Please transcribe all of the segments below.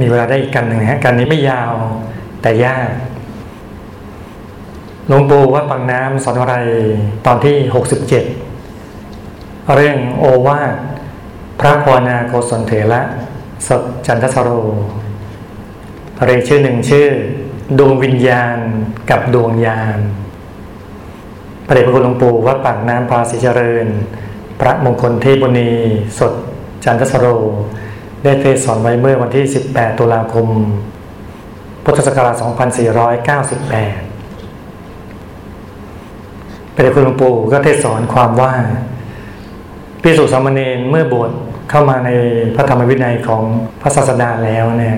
มีเวลาได้อีกกันหนึ่งฮะกันนี้ไม่ยาวแต่ยากหลวงปู่วัดปังน้ำสอนอะไรตอนที่หกสิบเรื่องโอวาทพระพนาโกศลเถระสดจันทสโรเรียกชื่อหนึ่งชื่อ ดวงวิญญาณกับดวงญาณพระเดชพระคุณหลวงปู่วัดปากน้ำพาสิเจริญ พระมงคลเทพบุณีสดจันทสโร ได้เทศสอนไว้เมื่อวันที่ 18 ตุลาคม พุทธศักราช 2498พระเดชคุณหลวงปู่ก็เทศสอนความว่าพิสุสามเณรเมื่อบวชเข้ามาในพระธรรมวินัยของพระศาสดาแล้วเนี่ย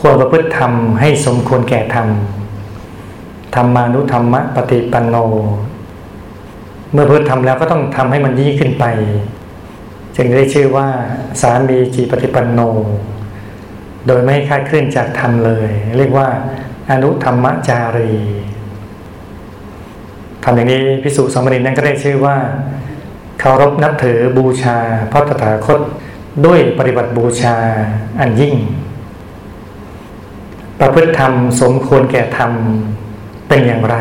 ควรประพฤติธรรมให้สมควรแก่ธรรมธรรมานุธรรมะปฏิปันโน เมื่อประพฤติธรรมแล้วก็ต้องทำให้มันยิ่งขึ้นไป จึงได้ชื่อว่าสามีจีปฏิปันโน โดยไม่คาดเคลื่อนจากธรรมเลย เรียกว่าอนุธรรมจารีทำอย่างนี้พิสุสมเณรนั้นก็ได้ชื่อว่าเคารพนับถือบูชาพระตถาคตด้วยปฏิบัติบูชาอันยิ่ง ประพฤติธรรมสมควรแก่ธรรมเป็นอย่างไร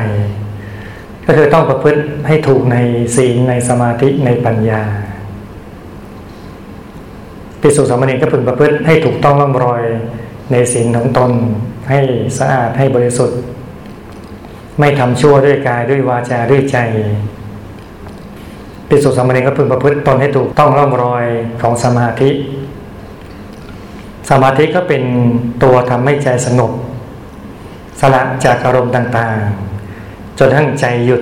ก็คือต้องประพฤติให้ถูกในศีลในสมาธิในปัญญา ปิสุสามเณรก็พึงประพฤติให้ถูกต้องร่องรอยในศีลของตนให้สะอาดให้บริสุทธิ์ ไม่ทำชั่วด้วยกายด้วยวาจาด้วยใจปิสุสามเณรก็พึงประพฤติตนให้ถูกต้องร่องรอยของสมาธิ สมาธิก็เป็นตัวทำให้ใจสงบสละจากอารมณ์ต่างๆ จนทั้งใจหยุด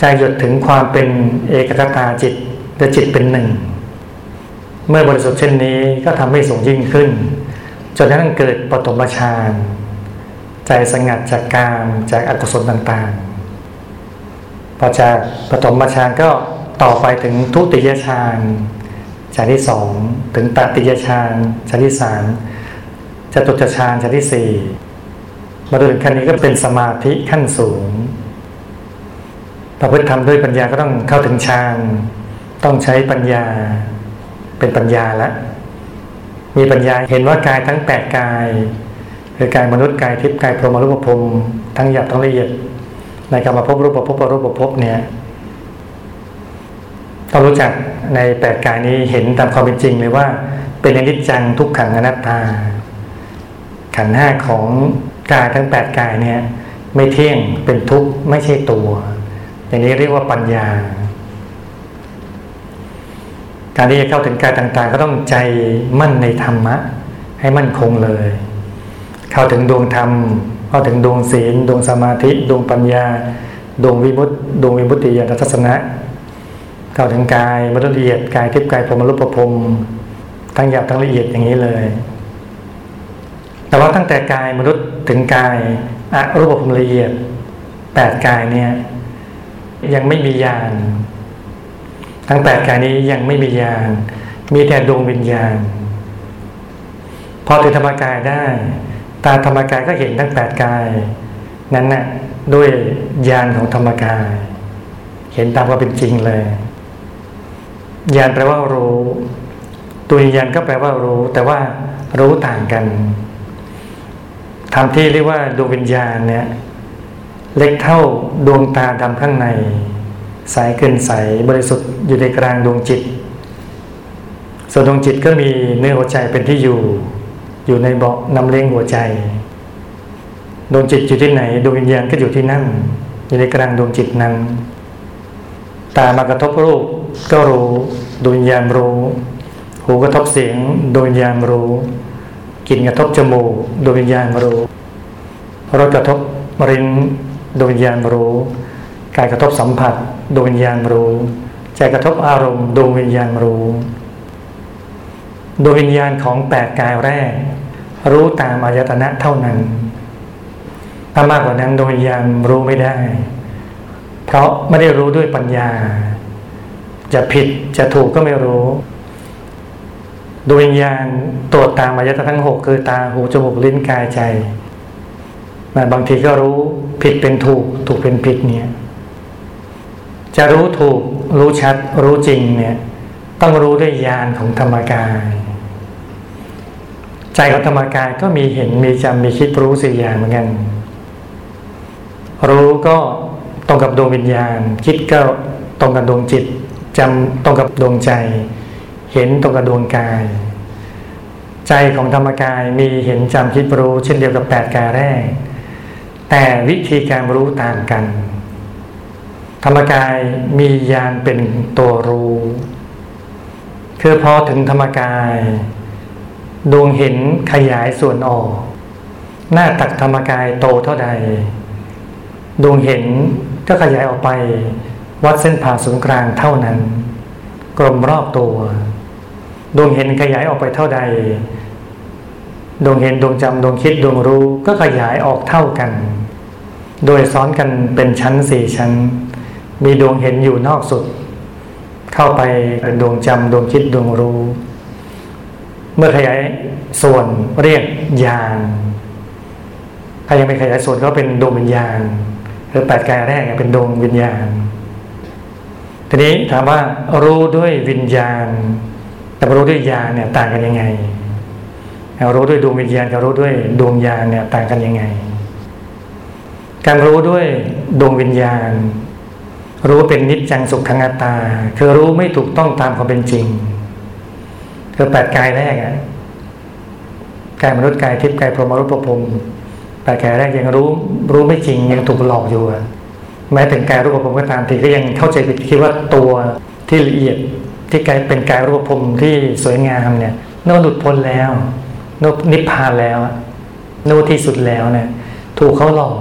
ใจหยุดถึงความเป็นเอกคตาจิตและจิตเป็นหนึ่ง เมื่อบริสุทธิ์เช่นนี้ก็ทำให้สูงยิ่งขึ้น จนกระทั้งเกิดปฐมฌานใจสงัดจากกามจากอกุศลต่างๆ พอจากปฐมฌานก็ต่อไปถึงทุติยฌานฌานที่สองถึงตติยฌานฌานที่สามจตุตฌานฌานที่สี่มาถึงขั้นนี้ก็เป็นสมาธิขั้นสูงประพฤติทำด้วยปัญญาก็ต้องเข้าถึงฌานต้องใช้ปัญญา เป็นปัญญาละ มีปัญญาเห็นว่ากายทั้งแปดกาย คือกายมนุษย์กายทิพย์กายพรหมรูปภพทั้งหยาบทั้งละเอียด ในการมาพบรูปภพรูปภพเนี่ยต้องรู้จักในแปดกายนี้เห็นตามความเป็นจริงเลยว่า เป็นอนิจจังทุกขังอนัตตา ขันห้าของกายทั้งแปดกายเนี่ย ไม่เที่ยงเป็นทุกข์ไม่ใช่ตัวอย่างนี้เรียกว่าปัญญา การที่จะเข้าถึงกายต่างๆ ก็ต้องใจมั่นในธรรมะ ให้มั่นคงเลย เข้าถึงดวงธรรม เข้าถึงดวงศีล ดวงสมาธิ ดวงปัญญา ดวงวิมุตติ ดวงวิมุตติญาณทัศนะ เข้าถึงกายมนุษย์ละเอียดกายทิพย์กายพรมรูปภพทั้งหยาบทั้งละเอียดอย่างนี้เลย แต่ว่าตั้งแต่กายมนุษย์ถึงกายอรูปภพละเอียดแปดกายเนี่ยยังไม่มีญาณ ทั้งแปดกายนี้ยังไม่มีญาณ มีแต่ดวงวิญญาณ พอถึงธรรมกายได้ ตาธรรมกายก็เห็นทั้งแปดกาย นั้นนะ่ะด้วยญาณของธรรมกาย เห็นตามความเป็นจริงเลยญาณแปลว่ารู้ ตัวญาณก็แปลว่ารู้ แต่ว่ารู้ต่างกันทำที่เรียกว่าดวงวิญญาณเนี่ย เล็กเท่าดวงตาดำข้างใน ใสเกินใสบริสุทธิ์อยู่ในกลางดวงจิต ส่วนดวงจิตก็มีเนื้อหัวใจเป็นที่อยู่ อยู่ในเบาะนำเลี้ยงหัวใจ ดวงจิตอยู่ที่ไหนดวงวิญญาณก็อยู่ที่นั่น อยู่ในกลางดวงจิตนั้นตามากระทบรูปก็รู้ดวงวิญญาณรู้ หูกระทบเสียงดวงวิญญาณรู้กลิ่นกระทบจมูกดวงวิญญาณรู้รสกระทบริ้นดวงวิญญาณรู้ กายกระทบสัมผัสดวงวิญญาณรู้ ใจกระทบอารมณ์ดวงวิญญาณรู้ดวงวิญญาณของแปดกายแรก รู้ตามอายตนะเท่านั้นถ้ามากกว่านั้นดวงวิญญาณรู้ไม่ได้ เพราะไม่ได้รู้ด้วยปัญญา จะผิดจะถูกก็ไม่รู้ดวงวิญญาณตรวจตามอายตนะทั้งหกคือตาหูจมูกลิ้นกายใจแต่บางทีก็รู้ผิดเป็นถูกถูกเป็นผิดเนี่ย จะรู้ถูกรู้ชัดรู้จริงเนี่ยต้องรู้ด้วยญาณของธรรมกาย ใจของธรรมกายก็มีเห็นมีจำมีคิดรู้สี่อย่างเหมือนกัน รู้ก็ตรงกับดวงวิญญาณ คิดก็ตรงกับดวงจิตจำตรงกับดวงใจ เห็นตรงกับดวงกาย ใจของธรรมกายมีเห็นจำคิดรู้ เช่นเดียวกับแปดกายแรก แต่วิธีการรู้ต่างกัน ธรรมกายมียานเป็นตัวรู้คือพอถึงธรรมกาย ดวงเห็นขยายส่วนออก หน้าตักธรรมกายโตเท่าใด ดวงเห็นก็ขยายออกไป วัดเส้นผ่าศูนย์กลางเท่านั้น กลมรอบตัว ดวงเห็นขยายออกไปเท่าใด ดวงเห็นดวงจำดวงคิดดวงรู้ก็ขยายออกเท่ากัน โดยซ้อนกันเป็นชั้นสี่ชั้น มีดวงเห็นอยู่นอกสุด เข้าไปเป็นดวงจำดวงคิดดวงรู้ เมื่อขยายส่วนเรียกญาณถ้ายังไม่ขยายส่วนก็เป็นดวงวิญญาณหรือแปดกายแรกเป็นดวงวิญญาณ ทีนี้ถามว่ารู้ด้วยวิญญาณ แต่รู้ด้วยญาณเนี่ยต่างกันยังไงรู้ด้วยดวงวิญญาณกับรู้ด้วยดวงญาณเนี่ยต่างกันยังไง การรู้ด้วยดวงวิญญาณ รู้เป็นนิจจังสุขขังอัตตา คือรู้ไม่ถูกต้องตามความเป็นจริง คือแปดกายแรกอะกายมนุษย์กายทิพย์กายพรหมรูปภพแปดกายแรกยังรู้ รู้ไม่จริงยังถูกหลอกอยู่อะแม้ถึงกายรูปภพก็ตามทีก็ยังเข้าใจผิดคิดว่าตัวที่ละเอียดที่กายเป็นกายรูปภพที่สวยงามเนี่ยนู่นหลุดพ้นแล้วนู่นนิพพานแล้วนู่นที่สุดแล้วเนี่ยถูกเขาหลอก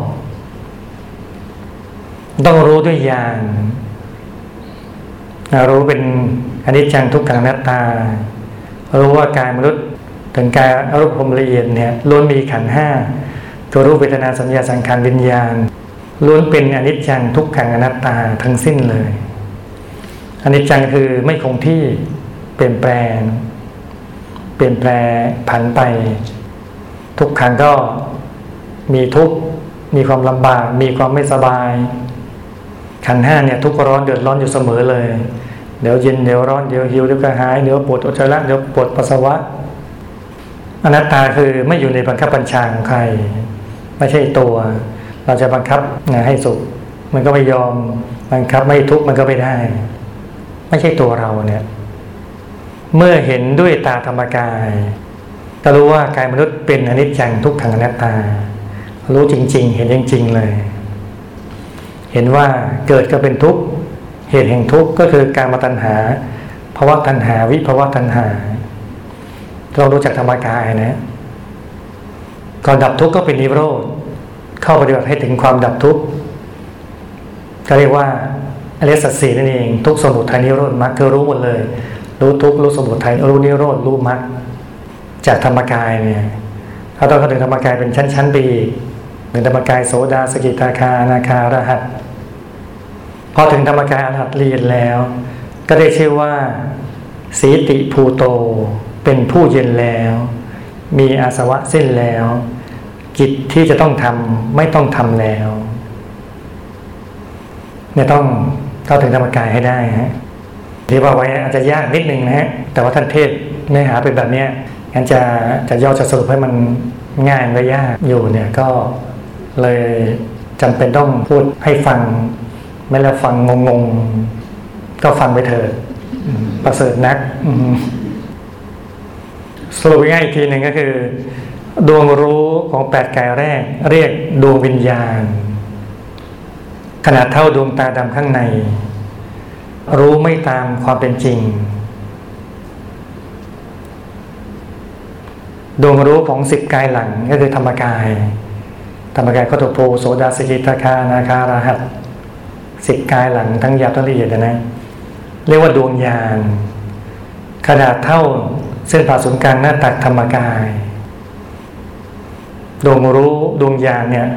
ต้องรู้ด้วยญาณรู้เป็นอนิจจังทุกขังนัตตา รู้ว่ากายมนุษย์ถึงกายอรูปพรมละเอียดเนี่ยล้วนมีขันห้าตัวรูปเวทนาสัญญาสังขารวิญญาณล้วนเป็นอนิจจังทุกขังอนัตตาทั้งสิ้นเลยอนิจจังคือไม่คงที่เปลี่ยนแปลง เปลี่ยนแปลผันไป ทุกขังก็มีทุกมีความลำบาก มีความไม่สบาย ขันห้าเนี่ยทุกร้อนเดือดร้อนอยู่เสมอเลย เดี๋ยวเย็นเดี๋ยวร้อนเดี๋ยวหิวเดี๋ยวกระหายเดี๋ยวปวดอุจจาระเดี๋ยวปวดปัสสาวะอนัตตาคือไม่อยู่ในบังคับบัญชาของใคร ไม่ใช่ตัว เราจะบังคับให้สุข มันก็ไม่ยอมบังคับไม่ทุกข์มันก็ไม่ได้ ไม่ใช่ตัวเราเนี่ย เมื่อเห็นด้วยตาธรรมกายก็รู้ว่ากายมนุษย์เป็นอนิจจังทุกขังอนัตตา รู้จริง ๆ เห็นจริง ๆ เลย เห็นว่าเกิดก็เป็นทุกข์เหตุแห่งทุกข์ก็คือการมาตัณหาภาวะตัณหาวิภาวะตัณหา เรารู้จักธรรมกายนะก่อนดับทุกข์ก็เป็นนิโรธเข้าปฏิบัติให้ถึงความดับทุกข์ก็เรียกว่าอริยสัจสี่นั่นเอง ทุกสมุทัยนิโรธมรรคคือรู้หมดเลย รู้ทุกข์รู้สมุทัยรู้นิโรธรู้มรรคจากธรรมกายเนี่ยเราต้องเข้าถึงธรรมกายเป็นชั้นๆไปอีก หนึ่งธรรมกายโสดาสกิทาคานาคารหัตพอถึงธรรมกายอรหัตเรียนแล้ว ก็ได้ชื่อว่า สีติภูโต เป็นผู้เย็นแล้ว มีอาสวะสิ้นแล้ว กิจที่จะต้องทำไม่ต้องทำแล้วเนี่ยต้องเข้าถึงธรรมกายให้ได้ฮะที่ว่าไว้อาจจะยากนิดนึงนะฮะแต่ว่าท่านเทศเนื้อหาเป็นแบบนี้งั้นจะจะย่อจะสรุปให้มันง่ายไม่ยากอยู่เนี่ยก็ เลยจำเป็นต้องพูดให้ฟัง ไม่แล้วฟังงงๆ ก็ฟังไปเถิดประเสริฐนักสรุปง่ายอีกทีหนึ่งก็คือ ดวงรู้ของแปดกายแรก เรียกดวงวิญญาณ ขนาดเท่าดวงตาดำข้างใน รู้ไม่ตามความเป็นจริง ดวงรู้ของสิบกายหลังก็คือธรรมกาย ธรรมกายก็ตโพโสดาสกิตาคานาคาราหัตสิบกายหลังทั้งยาบทั้งละเอียดนะ เรียกว่าดวงญาณขนาดเท่าเส้นผ่าศูนย์กลางหน้าตักธรรมกายดวงรู้ดวงญาณเนี่ย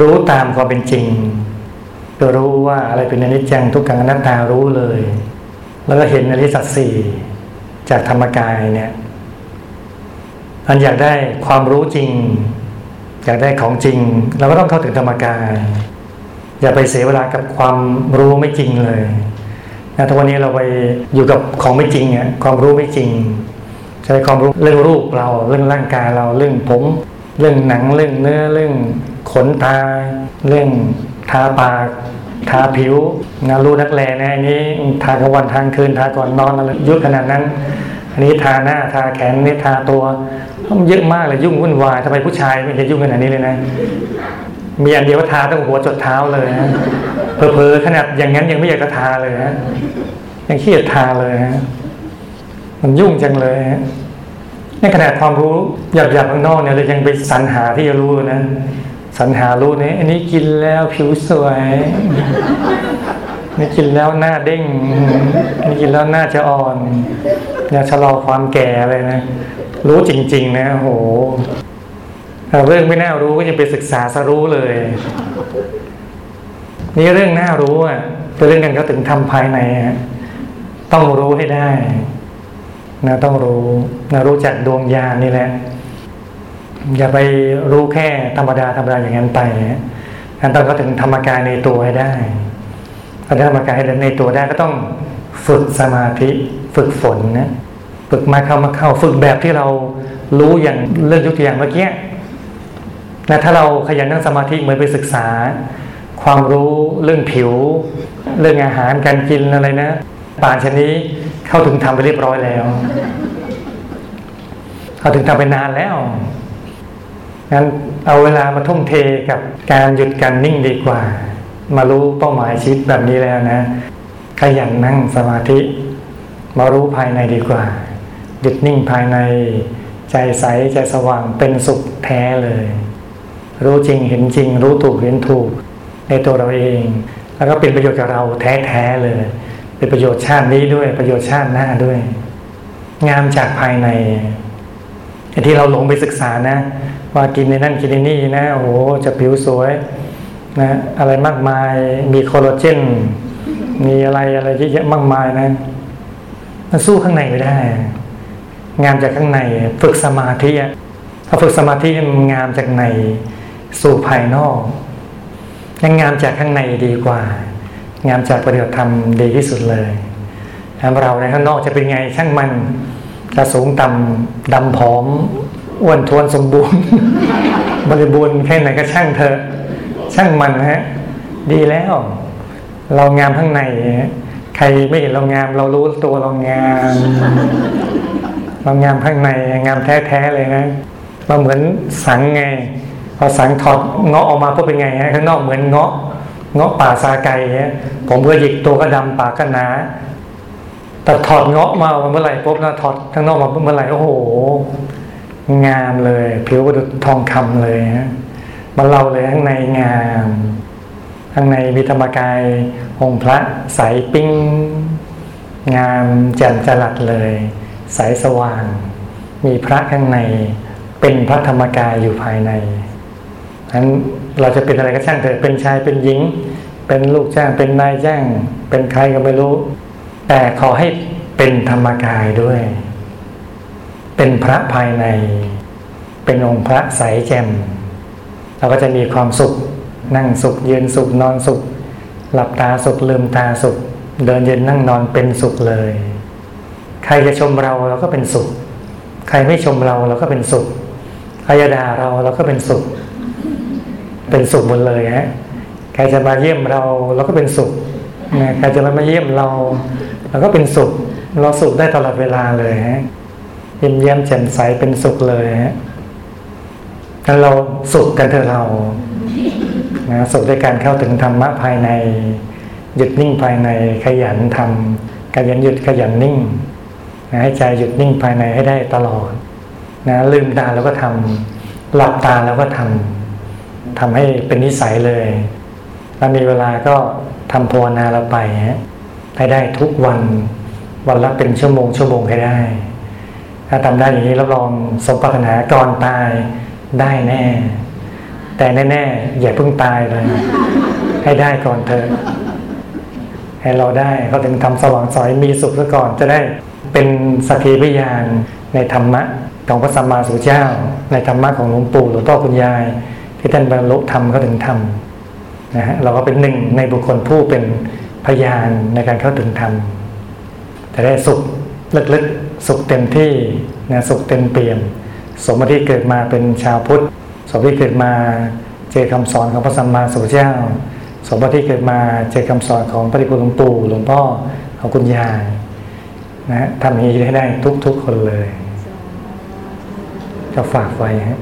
รู้ตามความเป็นจริงก็รู้ว่าอะไรเป็นอนิจจังทุกขังอนัตตารู้เลย แล้วก็เห็นอริสัตสี่จากธรรมกายเนี่ยอันอยากได้ความรู้จริง อยากได้ของจริง เราก็ต้องเข้าถึงธรรมกาย อย่าไปเสียเวลากับความรู้ไม่จริงเลยนะทุกวันนี้เราไปอยู่กับของไม่จริงอะความรู้ไม่จริง ใช้ความรู้เรื่องรูปเราเรื่องร่างกายเราเรื่องผม เรื่องหนังเรื่องเนื้อเรื่องขนตา เรื่องทาปากทาผิวนะรู้นักแลนะอันนี้ทากลางวันทางคืนทาก่อนนอนอะไรยุ่งขนาดนั้น อันนี้ทาหน้าทาแขนนี่ทาตัว มันเยอะมากเลยยุ่งวุ่นวายทำไมผู้ชายไม่เห็นยุ่งขนาดนี้เลยนะ มีอันเดียวทาตั้งหัวจดเท้าเลยนะเพอเพอขนาดอย่างนั้นยังไม่อยากจะทาเลยนะยังขี้เกียจทาเลยฮะมันยุ่งจังเลยฮะในขนาดความรู้หยาบๆข้างนอกเนี่ยเรายังไปสรรหาที่จะรู้นะสรรหารู้เนี่ยอันนี้กินแล้วผิวสวยนี่กินแล้วหน้าเด้งนี่กินแล้วหน้าจะอ่อนเนี่ยชะลอความแก่เลยนะ รู้จริง ๆ นะโหเรื่องไม่น่ารู้ก็ยังไปศึกษาสรู้เลย นี่เรื่องน่ารู้อะเป็นเรื่องกันเขาถึงทำภายในฮะต้องรู้ให้ได้นะต้องรู้นะรู้จักดวงญาณนี่แหละ อย่าไปรู้แค่ธรรมดาธรรมดาอย่างนั้นไปอันต้องก็ถึงธรรมกายในตัวให้ได้ถ้าธรรมกายในตัวได้ก็ต้องฝึกสมาธิฝึกฝนนะ ฝึกมาเข้ามาเข้า ฝึกแบบที่เรารู้อย่างเรื่องยกตัวอย่างเมื่อกี้นะถ้าเราขยันนั่งสมาธิเหมือนไปศึกษา ความรู้เรื่องผิว เรื่องอาหารการกินอะไรนะป่านชนี้เข้าถึงทำไปเรียบร้อยแล้ว เข้าถึงทำไปนานแล้วงั้นเอาเวลามาทุ่มเทกับการหยุดการนิ่งดีกว่า มารู้เป้าหมายชีวิตแบบนี้แล้วนะ ขยันนั่งสมาธิ มารู้ภายในดีกว่า หยุดนิ่งภายใน ใจใสใจสว่างเป็นสุขแท้เลย รู้จริงเห็นจริง รู้ถูกเห็นถูก ในตัวเราเอง แล้วก็เป็นประโยชน์กับเราแท้ๆเลย เป็นประโยชน์ชาตินี้ด้วยประโยชน์ชาติหน้าด้วย งามจากภายในที่เราหลงไปศึกษานะ ว่ากินในนั่นกินในนี่นะโอ้โหจะผิวสวยนะอะไรมากมายมีคอลลาเจน มีอะไรอะไรเยอะแยะมากมายนะ มันสู้ข้างในไม่ได้ งามจากข้างในฝึกสมาธิพอฝึกสมาธิมันงามจากในสู่ภายนอกยังงามจากข้างในดีกว่า งามจากปฏิบัติธรรมดีที่สุดเลยเราในข้างนอกจะเป็นไงช่างมันจะสูงต่ำดำผอมอ้วนทวนสมบูรณ์ บริบูรณ์แค่ไหนก็ช่างเธอช่างมันฮะดีแล้ว เรางามข้างใน ใครไม่เห็นเรางาม เรารู้ตัวเรางาม เรางามข้างในงามแท้ๆเลยนะเราเหมือนสังไงพอสังถอดเงาะออกมาก็เป็นไงฮะข้างนอกเหมือนเงาะเงาะป่าซาไก่ฮะผมเพื่อหยิกตัวก็ดำปากก็หนาแต่ถอดเงาะมาเมื่อไหร่ปุ๊บนะถอดข้างนอกมาเมื่อไหร่โอ้โห งามเลย ผิวก็ดูทองคำเลยฮะมันเราเลยข้างในงามข้างในมีธรรมกายองค์พระใสปิ้งงามแจ่มจรัสเลย ใสสว่าง มีพระข้างใน เป็นพระธรรมกายอยู่ภายในนั้นเราจะเป็นอะไรก็ช่างเถอะเป็นชายเป็นหญิง เป็นลูกจ้างเป็นนายจ้าง เป็นใครก็ไม่รู้ แต่ขอให้เป็นธรรมกายด้วย เป็นพระภายใน เป็นองค์พระใสแจ่มเราก็จะมีความสุข นั่งสุขยืนสุขนอนสุข หลับตาสุขลืมตาสุข เดินเย็นนั่งนอนเป็นสุขเลย ใครจะชมเราเราก็เป็นสุข ใครไม่ชมเราเราก็เป็นสุขใครจะด่าเราเราก็เป็นสุข เป็นสุขหมดเลยฮะใครจะมาเยี่ยมเราเราก็เป็นสุขใครจะมาเยี่ยมเราเราก็เป็นสุข เราสุขได้ตลอดเวลาเลยฮะยิ้มเยี่ยมแจ่มใสเป็นสุขเลยฮะงั้นเราสุขกันเถอะเรานะสุขด้วยการเข้าถึงธรรมะภายใน หยุดนิ่งภายในขยันทำขยันหยุดขยันนิ่ง นะให้ใจหยุดนิ่งภายในให้ได้ตลอดนะลืมตาแล้วก็ทำหลับตาแล้วก็ทำทำให้เป็นนิสัยเลยถ้ามีเวลาก็ทำภาวนาเราไปฮะให้ได้ทุกวันวันละเป็นชั่วโมงชั่วโมงให้ได้ ถ้าทำได้อย่างนี้รับรองสมปรารถนาก่อนตายได้แน่ แต่แน่ๆอย่าเพิ่งตายเลยให้ได้ก่อนเถอะให้เราได้เขาถึงทำสว่างสอยมีสุขซะก่อนจะได้ เป็นสักขีพยานในธรรมะของพระสัมมาสัมพุทธเจ้า ในธรรมะของหลวงปู่หลวงพ่อคุณยาย ที่ท่านบรรลุธรรมเขาถึงธรรมนะฮะเราก็เป็นหนึ่งในบุคคลผู้เป็นพยานในการเข้าถึงธรรมแต่ได้สุขลึกๆสุขเต็มที่นะสุขเต็มเปี่ยม สมที่เกิดมาเป็นชาวพุทธ สมที่เกิดมาเจอคำสอนของพระสัมมาสัมพุทธเจ้า สมที่เกิดมาเจอคำสอนของพระติคุหลวงปู่หลวงพ่อของคุณยาย นะฮะทำอย่างนี้ได้ทุกทุกคนเลย จะฝากไว้ฮะ